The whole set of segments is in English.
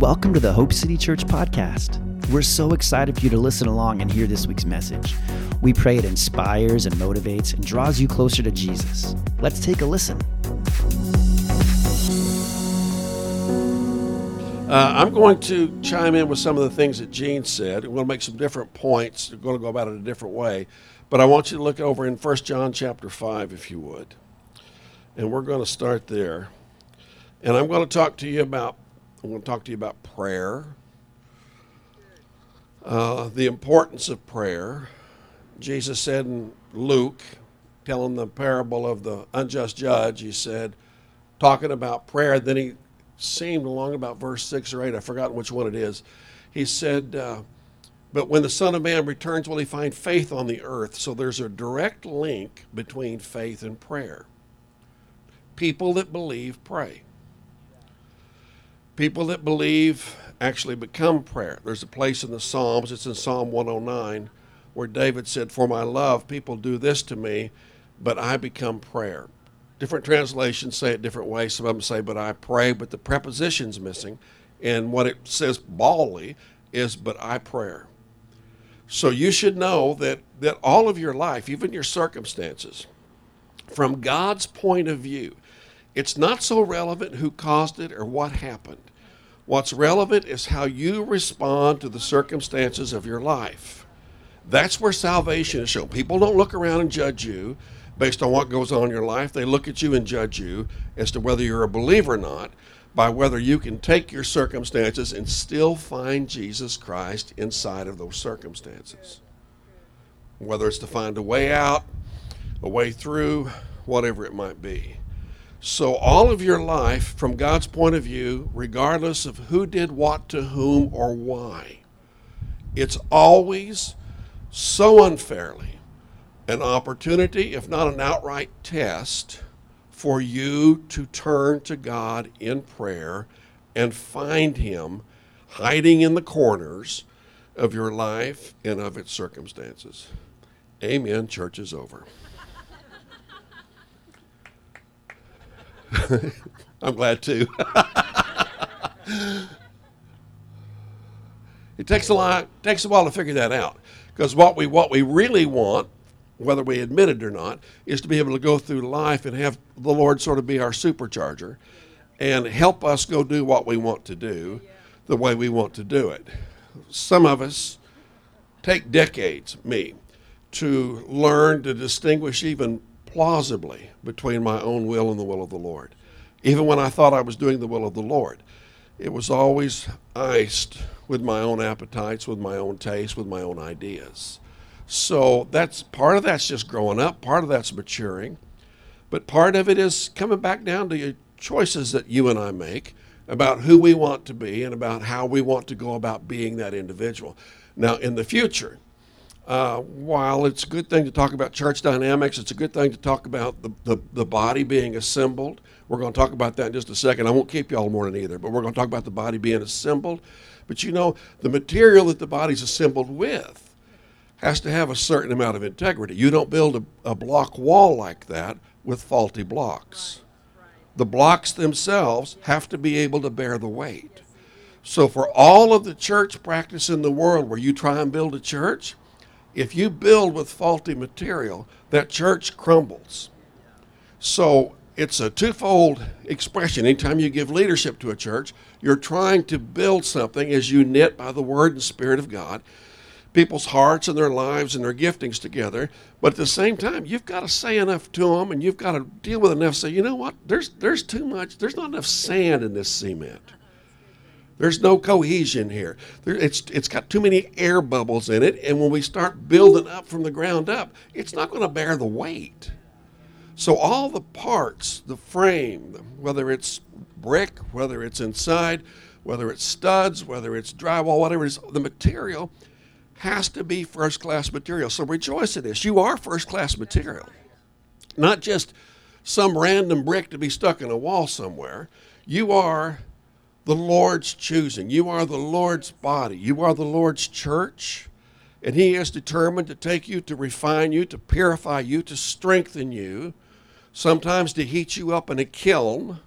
welcome to the Hope City Church podcast. We're so excited for you to listen along and hear this week's message. We pray it inspires and motivates and draws you closer to Jesus. Let's take a listen. Uh, I'm going to chime in with some of the things that Gene said. I'm going to make some different points. We're going to go about it a different way. But I want you to look over in 1 John chapter 5, if you would. And we're going to start there. And I'm going to talk to you about I'm going to talk to you about prayer, uh, the importance of prayer. Jesus said in Luke, telling the parable of the unjust judge, he said, talking about prayer, then he seemed along about verse 6 or 8, I've forgotten which one it is. He said, uh, But when the Son of Man returns, will he find faith on the earth? So there's a direct link between faith and prayer. People that believe pray. People that believe actually become prayer. There's a place in the Psalms, it's in Psalm 109, where David said, For my love, people do this to me, but I become prayer. Different translations say it different ways. Some of them say, But I pray, but the preposition's missing. And what it says baldly is, But I prayer. So you should know that, that all of your life, even your circumstances, from God's point of view, it's not so relevant who caused it or what happened. What's relevant is how you respond to the circumstances of your life. That's where salvation is shown. People don't look around and judge you based on what goes on in your life. They look at you and judge you as to whether you're a believer or not by whether you can take your circumstances and still find Jesus Christ inside of those circumstances. Whether it's to find a way out, a way through, whatever it might be. So, all of your life, from God's point of view, regardless of who did what to whom or why, it's always so unfairly an opportunity, if not an outright test, for you to turn to God in prayer and find Him hiding in the corners of your life and of its circumstances. Amen. Church is over. I'm glad too. it takes a lot takes a while to figure that out because what we what we really want whether we admit it or not is to be able to go through life and have the Lord sort of be our supercharger and help us go do what we want to do the way we want to do it. Some of us take decades, me, to learn to distinguish even plausibly between my own will and the will of the Lord. Even when I thought I was doing the will of the Lord, it was always iced with my own appetites, with my own tastes, with my own ideas. So that's part of that's just growing up, part of that's maturing, but part of it is coming back down to your choices that you and I make about who we want to be and about how we want to go about being that individual. Now, in the future, uh, while it's a good thing to talk about church dynamics, it's a good thing to talk about the, the, the, body being assembled. We're going to talk about that in just a second. I won't keep you all morning either, but we're going to talk about the body being assembled. But you know, the material that the body's assembled with has to have a certain amount of integrity. You don't build a, a block wall like that with faulty blocks. The blocks themselves have to be able to bear the weight. So, for all of the church practice in the world where you try and build a church, if you build with faulty material, that church crumbles. So it's a twofold expression. Anytime you give leadership to a church, you're trying to build something as you knit by the word and spirit of God people's hearts and their lives and their giftings together. But at the same time, you've got to say enough to them, and you've got to deal with enough. Say, you know what? There's there's too much. There's not enough sand in this cement. There's no cohesion here. There, it's, it's got too many air bubbles in it, and when we start building up from the ground up, it's not going to bear the weight. So, all the parts, the frame, whether it's brick, whether it's inside, whether it's studs, whether it's drywall, whatever it is, the material has to be first class material. So, rejoice in this. You are first class material, not just some random brick to be stuck in a wall somewhere. You are the Lord's choosing. You are the Lord's body. You are the Lord's church. And He is determined to take you, to refine you, to purify you, to strengthen you, sometimes to heat you up in a kiln,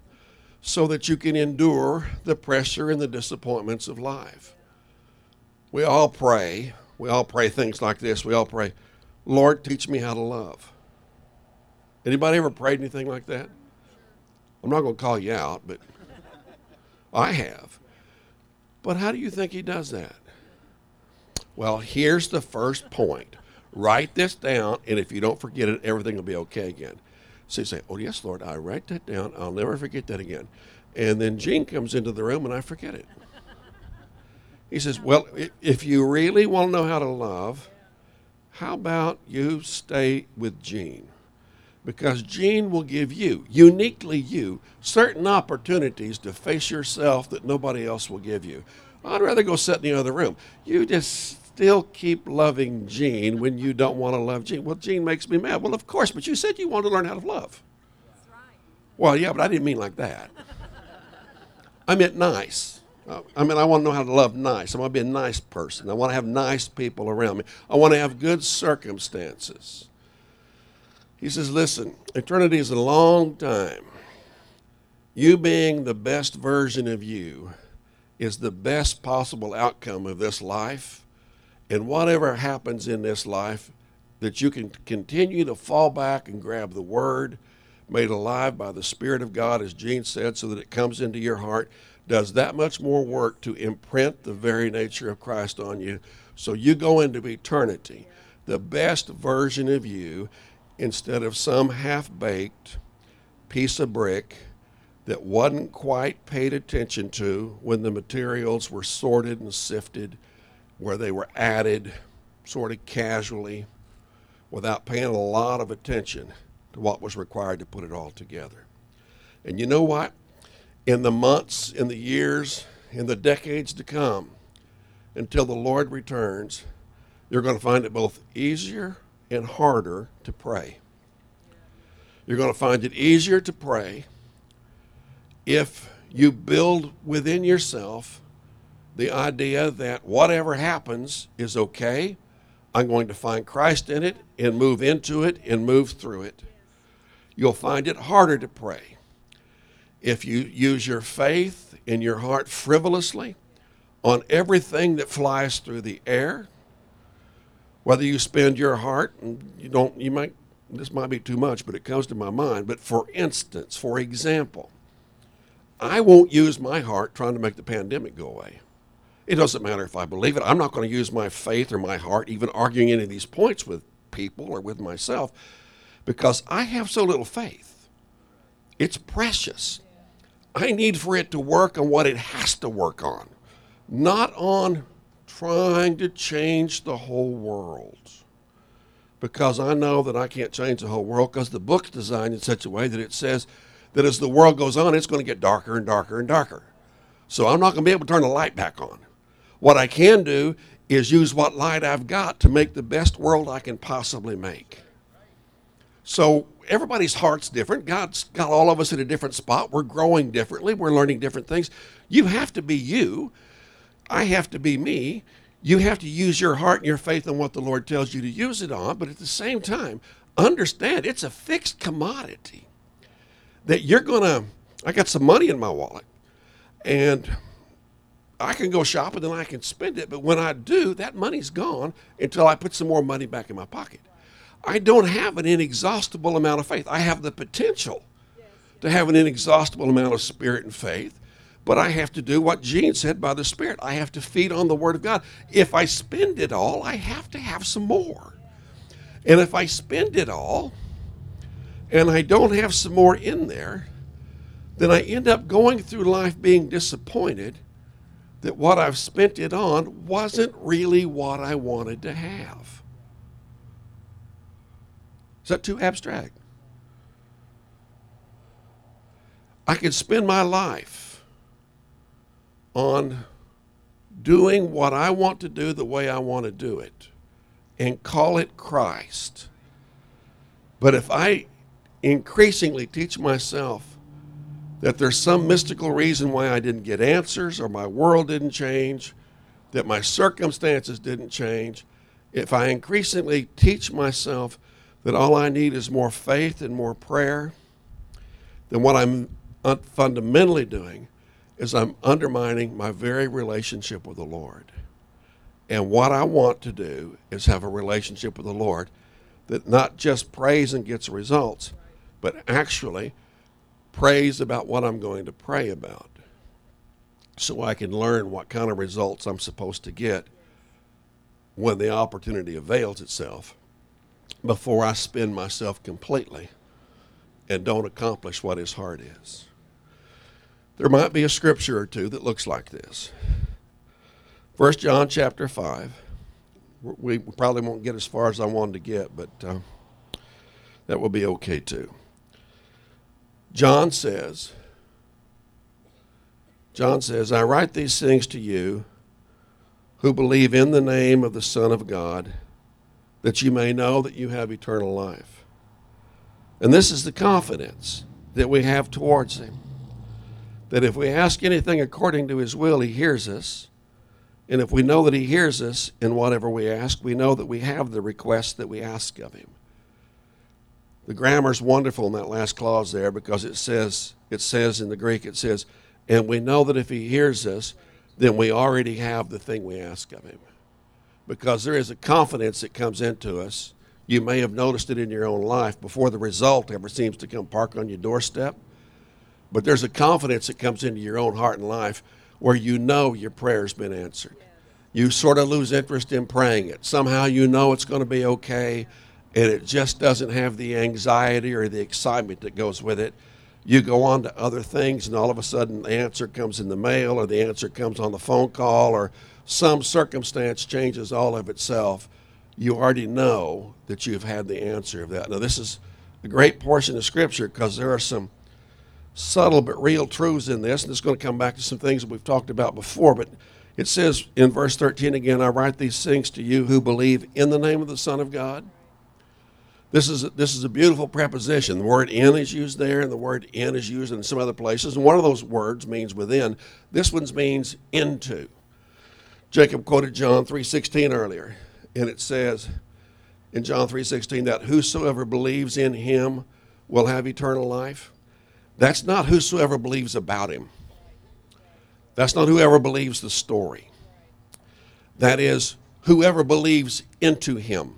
so that you can endure the pressure and the disappointments of life. We all pray. We all pray things like this. We all pray, Lord, teach me how to love. Anybody ever prayed anything like that? I'm not going to call you out, but I have. But how do you think he does that? Well, here's the first point. Write this down, and if you don't forget it, everything will be okay again. So you say, Oh, yes, Lord, I write that down. I'll never forget that again. And then Gene comes into the room, and I forget it. He says, Well, if you really want to know how to love, how about you stay with Gene? Because Gene will give you, uniquely you, certain opportunities to face yourself that nobody else will give you. I'd rather go sit in the other room. You just still keep loving Gene when you don't want to love Gene. Well, Gene makes me mad. Well, of course, but you said you wanted to learn how to love. Right. Well, yeah, but I didn't mean like that. I meant nice. Uh, I mean, I want to know how to love nice. I want to be a nice person. I want to have nice people around me. I want to have good circumstances. He says, listen, eternity is a long time. You being the best version of you is the best possible outcome of this life and whatever happens in this life, that you can continue to fall back and grab the Word, made alive by the Spirit of God, as Gene said, so that it comes into your heart, does that much more work to imprint the very nature of Christ on you. So you go into eternity, the best version of you, instead of some half baked piece of brick that wasn't quite paid attention to when the materials were sorted and sifted where they were added sort of casually without paying a lot of attention to what was required to put it all together. And you know what? In the months, in the years, in the decades to come, until the Lord returns, you're going to find it both easier and harder to pray. You're going to find it easier to pray if you build within yourself the idea that whatever happens is okay. I'm going to find Christ in it and move into it and move through it. You'll find it harder to pray. If you use your faith in your heart frivolously on everything that flies through the air, whether you spend your heart you don't you might this might be too much, but it comes to my mind. But for instance, for example, I won't use my heart trying to make the pandemic go away. It doesn't matter if I believe it. I'm not going to use my faith or my heart even arguing any of these points with people or with myself because I have so little faith. It's precious. I need for it to work on what it has to work on, not on trying to change the whole world. Because I know that I can't change the whole world because the book's designed in such a way that it says that as the world goes on, it's going to get darker and darker and darker. So I'm not going to be able to turn the light back on. What I can do is use what light I've got to make the best world I can possibly make. So everybody's heart's different. God's got all of us in a different spot. We're growing differently. We're learning different things. You have to be you. I have to be me. You have to use your heart and your faith on what the Lord tells you to use it on, but at the same time, understand it's a fixed commodity. That you're going to, I got some money in my wallet, and I can go shopping and I can spend it, but when I do, that money's gone until I put some more money back in my pocket. I don't have an inexhaustible amount of faith. I have the potential to have an inexhaustible amount of spirit and faith, but I have to do what Gene said by the Spirit. I have to feed on the Word of God. If I spend it all, I have to have some more. And if I spend it all and I don't have some more in there, then I end up going through life being disappointed that what I've spent it on wasn't really what I wanted to have. Is that too abstract? I could spend my life on doing what I want to do the way I want to do it and call it Christ. But if I increasingly teach myself that there's some mystical reason why I didn't get answers or my world didn't change, that my circumstances didn't change, if I increasingly teach myself that all I need is more faith and more prayer, then what I'm uh, fundamentally doing is I'm undermining my very relationship with the Lord. And what I want to do is have a relationship with the Lord that not just prays and gets results, but actually prays about what I'm going to pray about so I can learn what kind of results I'm supposed to get when the opportunity avails itself before I spend myself completely and don't accomplish what his heart is. There might be a scripture or two that looks like this. First John chapter 5. We probably won't get as far as I wanted to get, but uh, that will be okay too. John says, John says, I write these things to you who believe in the name of the Son of God, that you may know that you have eternal life. And this is the confidence that we have towards Him that if we ask anything according to His will, He hears us. And if we know that He hears us in whatever we ask, we know that we have the request that we ask of Him. The grammar's wonderful in that last clause there because it says, it says in the Greek, it says, and we know that if He hears us, then we already have the thing we ask of Him. Because there is a confidence that comes into us. You may have noticed it in your own life before the result ever seems to come park on your doorstep. But there's a confidence that comes into your own heart and life where you know your prayer's been answered. You sort of lose interest in praying it. Somehow you know it's going to be okay, and it just doesn't have the anxiety or the excitement that goes with it you go on to other things, and all of a sudden the answer comes in the mail, or the answer comes on the phone call, or some circumstance changes all of itself. You already know that you've had the answer of that. Now, this is a great portion of Scripture because there are some subtle but real truths in this, and it's going to come back to some things that we've talked about before. But it says in verse 13 again, I write these things to you who believe in the name of the Son of God this is, a, this is a beautiful preposition. The word in is used there, and the word in is used in some other places. And one of those words means within. This one means into. Jacob quoted John 3.16 earlier, and it says in John 3.16 that whosoever believes in him will have eternal life. That's not whosoever believes about him. That's not whoever believes the story. That is whoever believes into him.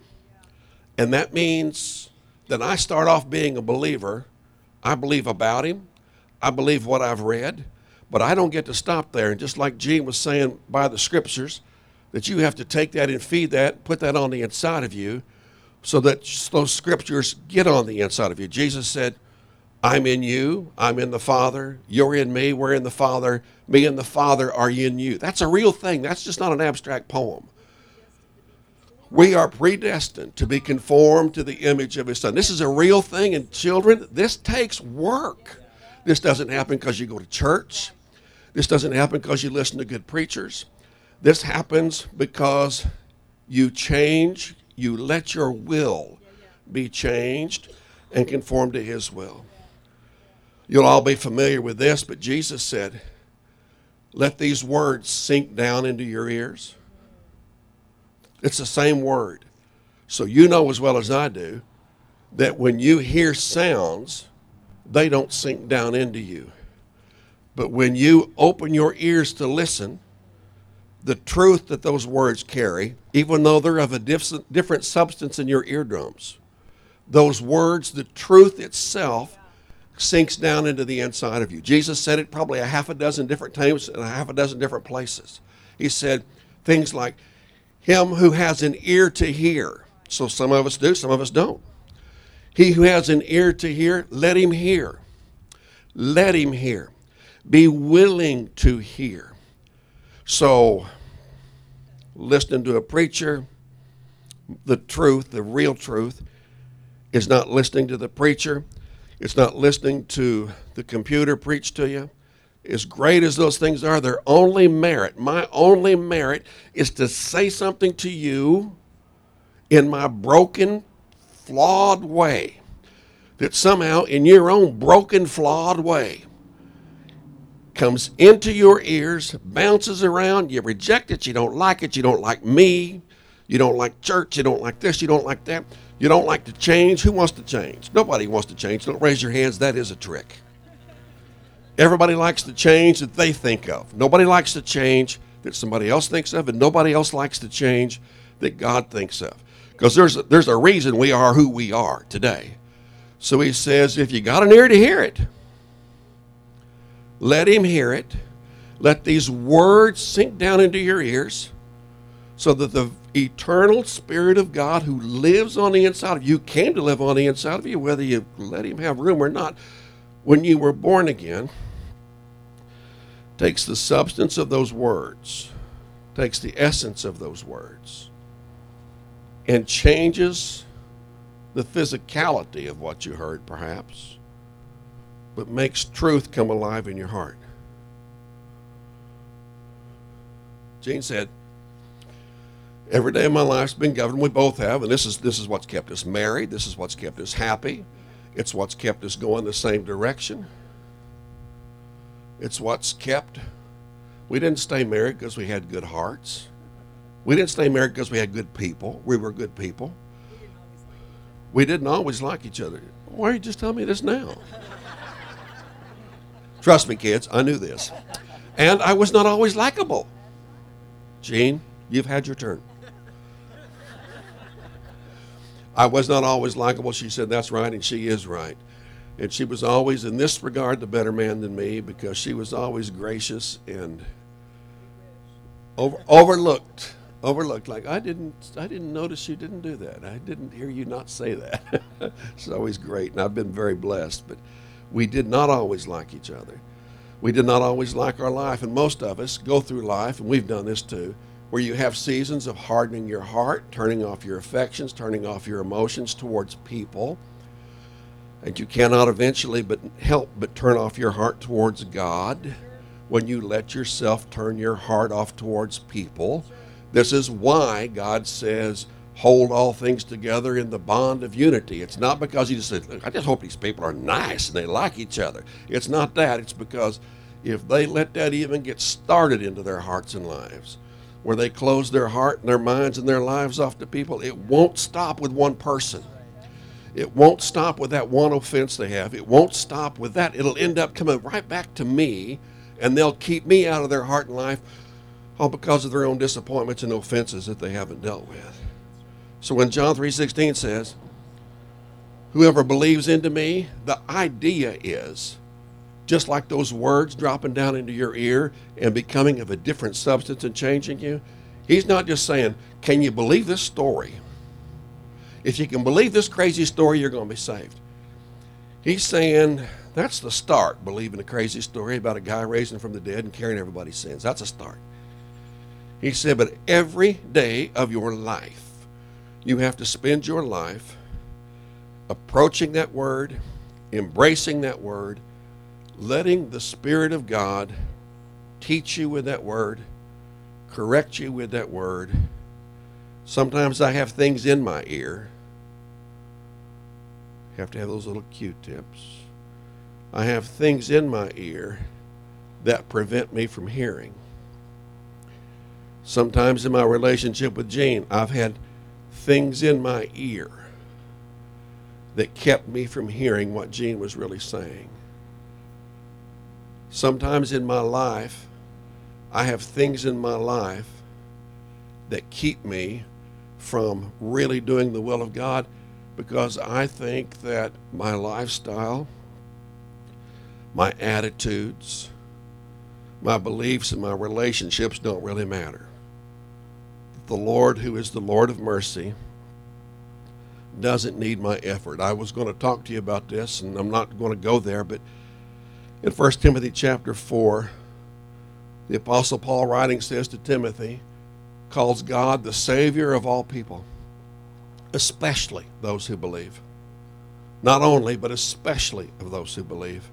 And that means that I start off being a believer. I believe about him. I believe what I've read. But I don't get to stop there. And just like Gene was saying by the scriptures, that you have to take that and feed that, put that on the inside of you, so that those scriptures get on the inside of you. Jesus said, I'm in you, I'm in the Father, you're in me, we're in the Father, me and the Father are in you. That's a real thing. That's just not an abstract poem. We are predestined to be conformed to the image of his son. This is a real thing, and children, this takes work. This doesn't happen because you go to church. This doesn't happen because you listen to good preachers. This happens because you change, you let your will be changed and conform to his will. You'll all be familiar with this, but Jesus said, Let these words sink down into your ears. It's the same word. So you know as well as I do that when you hear sounds, they don't sink down into you. But when you open your ears to listen, the truth that those words carry, even though they're of a different substance in your eardrums, those words, the truth itself, sinks down into the inside of you. Jesus said it probably a half a dozen different times in a half a dozen different places. He said things like, him who has an ear to hear. So some of us do, some of us don't. He who has an ear to hear, let him hear. Let him hear. Be willing to hear. So, listening to a preacher, the truth, the real truth, is not listening to the preacher. It's not listening to the computer preach to you as great as those things are, their only merit, my only merit, is to say something to you in my broken, flawed way. That somehow, in your own broken, flawed way, comes into your ears, bounces around, you reject it, you don't like it, you don't like me, you don't like church, you don't like this, you don't like that, you don't like to change. Who wants to change? Nobody wants to change. Don't raise your hands, that is a trick. Everybody likes the change that they think of. Nobody likes the change that somebody else thinks of, and nobody else likes the change that God thinks of. Because there's a, there's a reason we are who we are today. So he says, if you got an ear to hear it, let him hear it. Let these words sink down into your ears so that the eternal Spirit of God who lives on the inside of you came to live on the inside of you, whether you let him have room or not. When you were born again, takes the substance of those words, takes the essence of those words, and changes the physicality of what you heard, perhaps, but makes truth come alive in your heart. Gene said, Every day of my life's been governed. We both have, and this is this is what's kept us married. This is what's kept us happy. It's what's kept us going the same direction. It's what's kept. We didn't stay married because we had good hearts. We didn't stay married because we had good people. We were good people. We didn't always like each other. Why are you just telling me this now? Trust me, kids, I knew this. And I was not always likable. Gene, you've had your turn. I was not always likable. She said, That's right, and she is right. And she was always, in this regard, the better man than me because she was always gracious and over, overlooked. Overlooked, like I didn't, I didn't notice you didn't do that. I didn't hear you not say that. it's always great, and I've been very blessed. But we did not always like each other. We did not always like our life, and most of us go through life, and we've done this too, where you have seasons of hardening your heart, turning off your affections, turning off your emotions towards people and you cannot eventually but help but turn off your heart towards God when you let yourself turn your heart off towards people. This is why God says, hold all things together in the bond of unity. It's not because He just said, I just hope these people are nice and they like each other. It's not that. It's because if they let that even get started into their hearts and lives, where they close their heart and their minds and their lives off to people, it won't stop with one person. It won't stop with that one offense they have. It won't stop with that. It'll end up coming right back to me, and they'll keep me out of their heart and life all because of their own disappointments and offenses that they haven't dealt with. So when John 3:16 says, "Whoever believes into me," the idea is just like those words dropping down into your ear and becoming of a different substance and changing you. He's not just saying, "Can you believe this story?" If you can believe this crazy story, you're going to be saved. He's saying that's the start, believing a crazy story about a guy raising from the dead and carrying everybody's sins. That's a start. He said, but every day of your life, you have to spend your life approaching that word, embracing that word, letting the Spirit of God teach you with that word, correct you with that word. Sometimes I have things in my ear have to have those little Q-tips. I have things in my ear that prevent me from hearing. Sometimes in my relationship with Jane, I've had things in my ear that kept me from hearing what Gene was really saying. Sometimes in my life, I have things in my life that keep me from really doing the will of God because I think that my lifestyle, my attitudes, my beliefs, and my relationships don't really matter. The Lord, who is the Lord of mercy, doesn't need my effort. I was going to talk to you about this, and I'm not going to go there, but in 1 Timothy chapter 4, the Apostle Paul writing says to Timothy, calls God the Savior of all people especially those who believe. Not only, but especially of those who believe.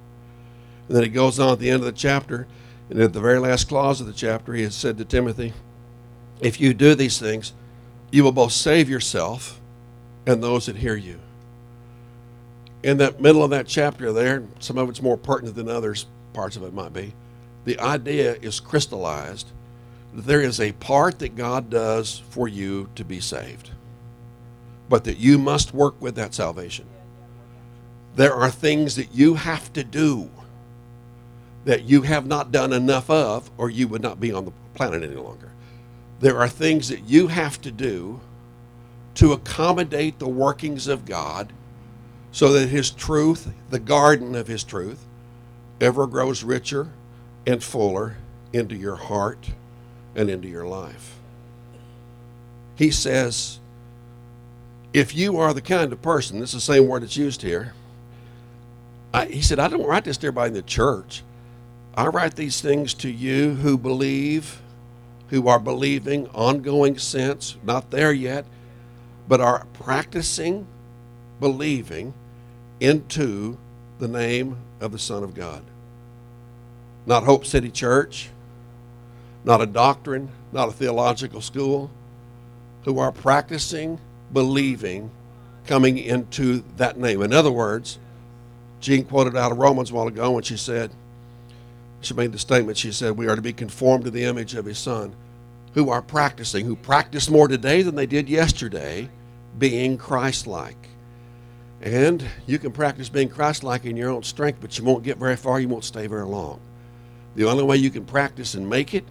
And then he goes on at the end of the chapter, and at the very last clause of the chapter, he has said to Timothy, If you do these things, you will both save yourself and those that hear you. In that middle of that chapter there, some of it's more pertinent than others, parts of it might be. The idea is crystallized that there is a part that God does for you to be saved but that you must work with that salvation. There are things that you have to do that you have not done enough of, or you would not be on the planet any longer. There are things that you have to do to accommodate the workings of God so that His truth, the garden of His truth, ever grows richer and fuller into your heart and into your life. He says, if you are the kind of person, this is the same word that's used here. I, he said, I don't write this to everybody in the church. I write these things to you who believe, who are believing, ongoing sense, not there yet, but are practicing believing into the name of the Son of God. Not Hope City Church, not a doctrine, not a theological school, who are practicing believing coming into that name. In other words, Jean quoted out of Romans a while ago when she said, she made the statement, she said, We are to be conformed to the image of his son, who are practicing, who practice more today than they did yesterday, being Christ like. And you can practice being Christ like in your own strength, but you won't get very far, you won't stay very long. The only way you can practice and make it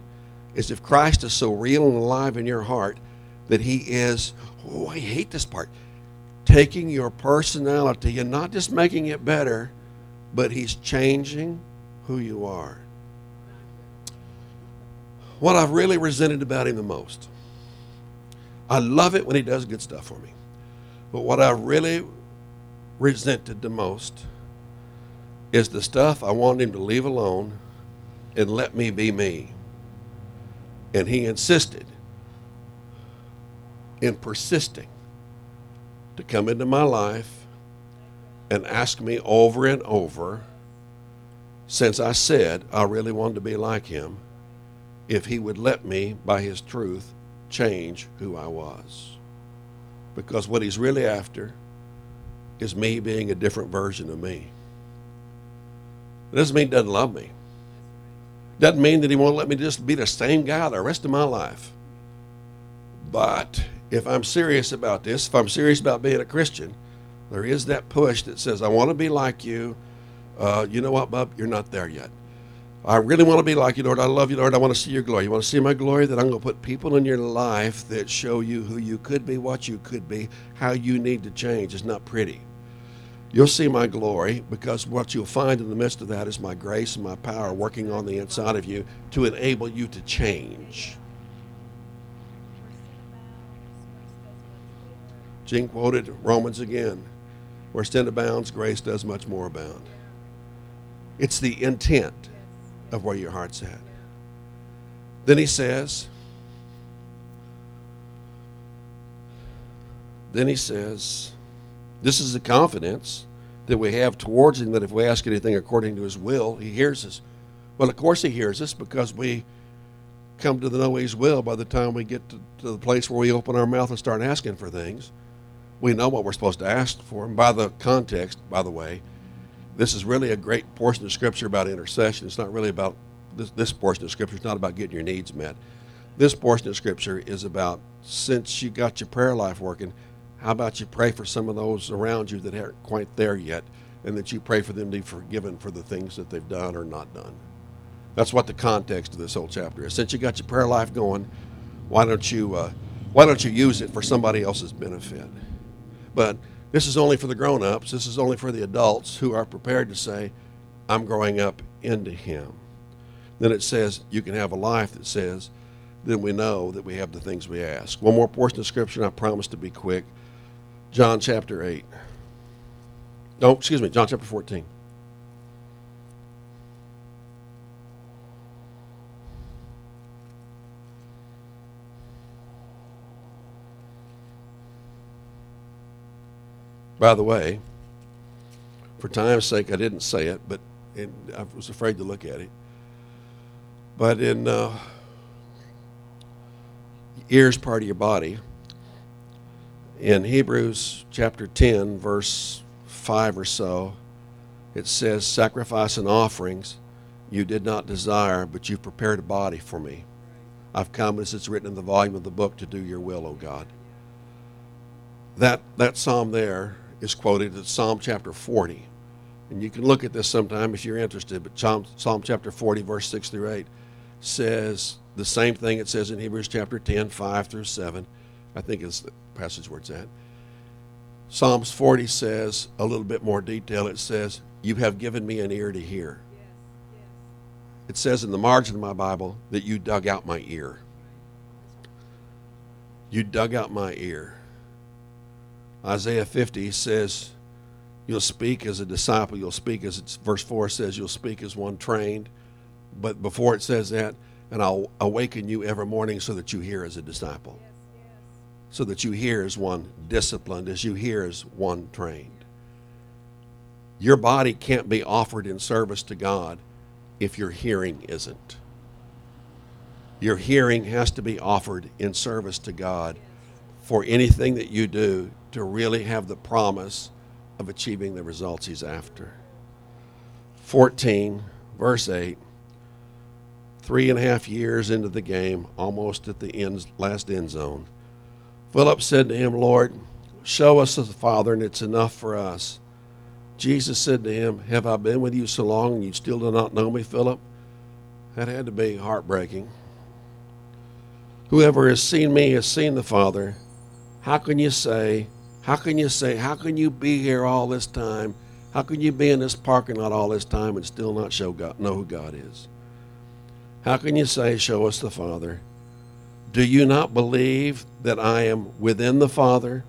is if Christ is so real and alive in your heart that he is, oh, I hate this part, taking your personality and not just making it better, but he's changing who you are. What I've really resented about him the most, I love it when he does good stuff for me. But what I really resented the most is the stuff I wanted him to leave alone and let me be me. And he insisted in persisting to come into my life and ask me over and over since I said I really wanted to be like him if he would let me, by his truth, change who I was. Because what he's really after is me being a different version of me. It doesn't mean he doesn't love me. Doesn't mean that he won't let me just be the same guy the rest of my life. But if I'm serious about this, if I'm serious about being a Christian, there is that push that says, I want to be like you. Uh, you know what, Bub? You're not there yet. I really want to be like you, Lord. I love you, Lord. I want to see your glory. You want to see my glory? That I'm going to put people in your life that show you who you could be, what you could be, how you need to change. It's not pretty. You'll see my glory because what you'll find in the midst of that is my grace and my power working on the inside of you to enable you to change. Jean quoted Romans again, where sin abounds, grace does much more abound. It's the intent of where your heart's at. Then he says, then he says, this is the confidence that we have towards him that if we ask anything according to his will, he hears us. Well, of course he hears us because we come to the know his will by the time we get to, to the place where we open our mouth and start asking for things we know what we're supposed to ask for. And by the context, by the way, this is really a great portion of Scripture about intercession. It's not really about this, this portion of Scripture. It's not about getting your needs met. This portion of Scripture is about since you got your prayer life working, how about you pray for some of those around you that aren't quite there yet, and that you pray for them to be forgiven for the things that they've done or not done. That's what the context of this whole chapter is. Since you got your prayer life going, why don't you uh, why don't you use it for somebody else's benefit? But this is only for the grown ups. This is only for the adults who are prepared to say, I'm growing up into Him. Then it says, you can have a life that says, then we know that we have the things we ask. One more portion of Scripture, and I promise to be quick. John chapter 8. No, excuse me, John chapter 14. By the way, for time's sake, I didn't say it, but I was afraid to look at it. But in uh, ears part of your body, in Hebrews chapter 10, verse 5 or so, it says, Sacrifice and offerings you did not desire, but you've prepared a body for me. I've come as it's written in the volume of the book to do your will, O God. That, that psalm there is quoted in Psalm chapter 40. And you can look at this sometime if you're interested, but Psalm, Psalm chapter 40, verse 6 through 8 says the same thing it says in Hebrews chapter 10, 5 through 7. I think the passage where it's at. Psalms 40 says a little bit more detail. It says, You have given me an ear to hear. It says in the margin of my Bible that you dug out my ear. You dug out my ear. Isaiah 50 says, You'll speak as a disciple. You'll speak as it's, verse 4 says, You'll speak as one trained. But before it says that, and I'll awaken you every morning so that you hear as a disciple. Yes, yes. So that you hear as one disciplined, as you hear as one trained. Your body can't be offered in service to God if your hearing isn't. Your hearing has to be offered in service to God for anything that you do to really have the promise of achieving the results He's after. 14, verse 8 three and a half years into the game, almost at the end, last end zone. Philip said to him, Lord, show us the Father, and it's enough for us. Jesus said to him, Have I been with you so long and you still do not know me, Philip? That had to be heartbreaking. Whoever has seen me has seen the Father. How can you say, how can you say, how can you be here all this time? How can you be in this parking lot all this time and still not show God, know who God is? How can you say, Show us the Father? Do you not believe that I am within the Father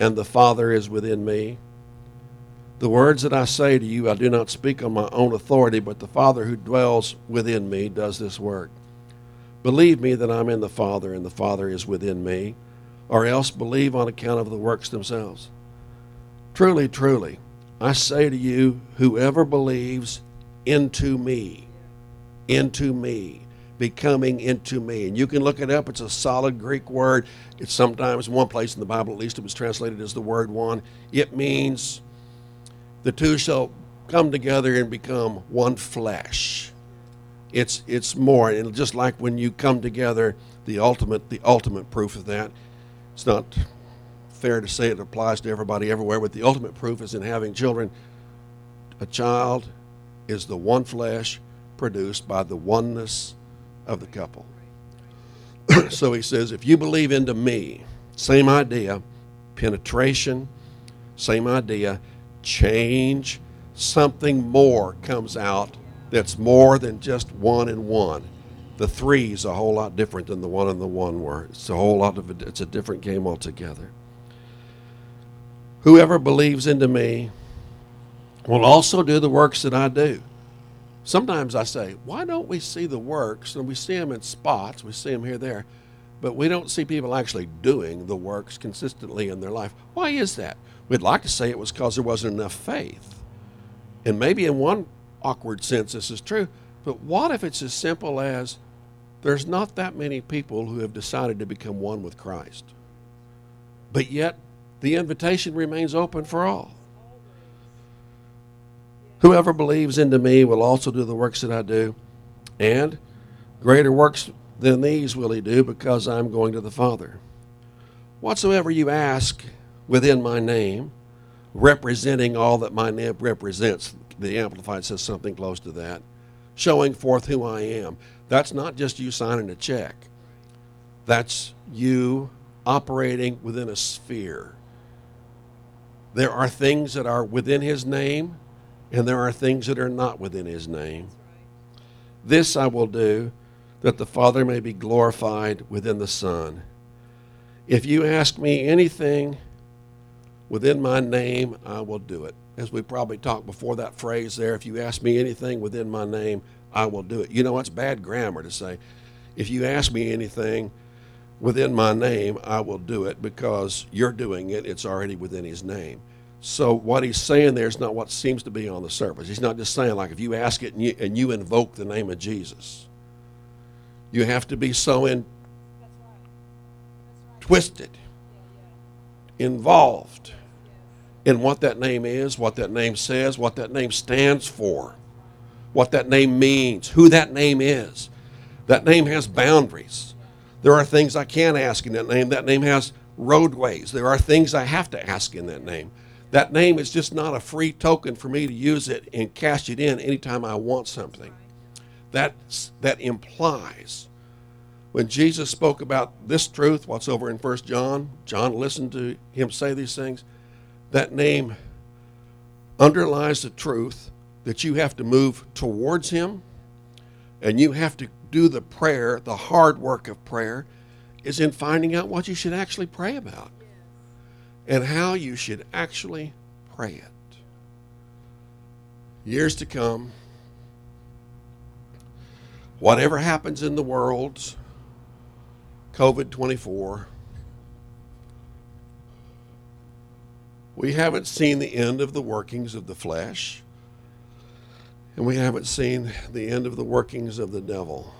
and the Father is within me? The words that I say to you, I do not speak on my own authority, but the Father who dwells within me does this work. Believe me that I'm in the Father and the Father is within me, or else believe on account of the works themselves. Truly, truly, I say to you, whoever believes into me, into me, becoming into me. And you can look it up. It's a solid Greek word. It's sometimes one place in the Bible, at least it was translated as the word one. It means the two shall come together and become one flesh. It's it's more, and just like when you come together, the ultimate the ultimate proof of that. It's not fair to say it applies to everybody everywhere, but the ultimate proof is in having children. A child is the one flesh produced by the oneness of the couple. so he says, if you believe into me, same idea, penetration, same idea, change, something more comes out that's more than just one and one. The three is a whole lot different than the one and the one were. It's a whole lot of it's a different game altogether. Whoever believes into me will also do the works that I do. Sometimes I say, why don't we see the works? And we see them in spots, we see them here, there, but we don't see people actually doing the works consistently in their life. Why is that? We'd like to say it was because there wasn't enough faith. And maybe in one awkward sense this is true, but what if it's as simple as there's not that many people who have decided to become one with Christ? But yet the invitation remains open for all. Whoever believes into me will also do the works that I do, and greater works than these will he do, because I'm going to the Father. Whatsoever you ask within my name, representing all that my name represents, the Amplified says something close to that, showing forth who I am. That's not just you signing a check, that's you operating within a sphere. There are things that are within his name and there are things that are not within his name. This I will do, that the Father may be glorified within the Son. If you ask me anything within my name, I will do it. As we probably talked before that phrase there, if you ask me anything within my name, I will do it. You know, it's bad grammar to say, if you ask me anything within my name, I will do it because you're doing it. It's already within his name. So what he's saying there is not what seems to be on the surface. He's not just saying like if you ask it and you, and you invoke the name of Jesus, you have to be so in That's right. That's right. twisted, involved in what that name is, what that name says, what that name stands for, what that name means, who that name is. That name has boundaries. There are things I can't ask in that name. That name has roadways. There are things I have to ask in that name. That name is just not a free token for me to use it and cash it in anytime I want something. That's, that implies when Jesus spoke about this truth, what's over in First John, John listened to him say these things. That name underlies the truth that you have to move towards him and you have to do the prayer, the hard work of prayer is in finding out what you should actually pray about and how you should actually pray it. Years to come, whatever happens in the world, COVID 24, we haven't seen the end of the workings of the flesh, and we haven't seen the end of the workings of the devil.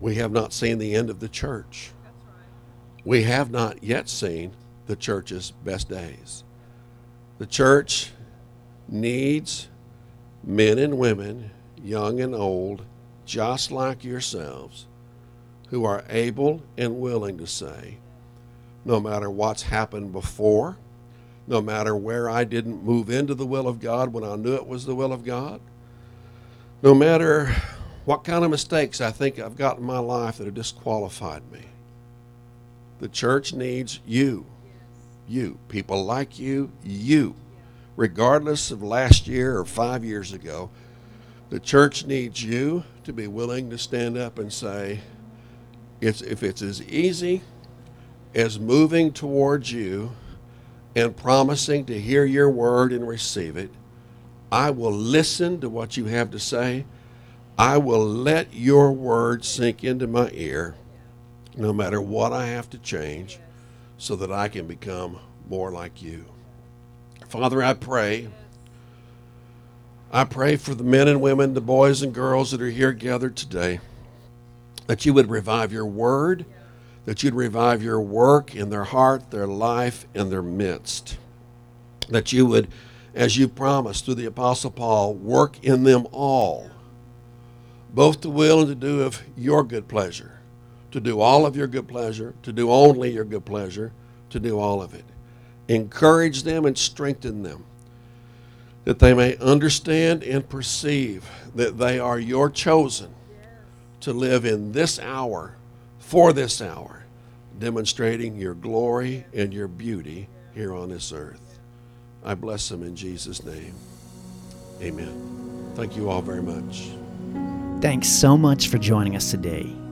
We have not seen the end of the church. We have not yet seen the church's best days. The church needs men and women, young and old, just like yourselves who are able and willing to say, no matter what's happened before, no matter where I didn't move into the will of God when I knew it was the will of God, no matter what kind of mistakes I think I've got in my life that have disqualified me, the church needs you. You. People like you, you. Regardless of last year or five years ago, the church needs you to be willing to stand up and say, it's, if it's as easy as moving towards you and promising to hear your word and receive it, I will listen to what you have to say. I will let your word sink into my ear, no matter what I have to change, so that I can become more like you. Father, I pray. I pray for the men and women, the boys and girls that are here gathered today that you would revive your word, that you'd revive your work in their heart, their life, in their midst. That you would, as you promised through the Apostle Paul, work in them all, both to will and to do of your good pleasure, to do all of your good pleasure, to do only your good pleasure, to do all of it. Encourage them and strengthen them that they may understand and perceive that they are your chosen to live in this hour, for this hour, demonstrating your glory and your beauty here on this earth. I bless them in Jesus' name. Amen. Thank you all very much. Thanks so much for joining us today.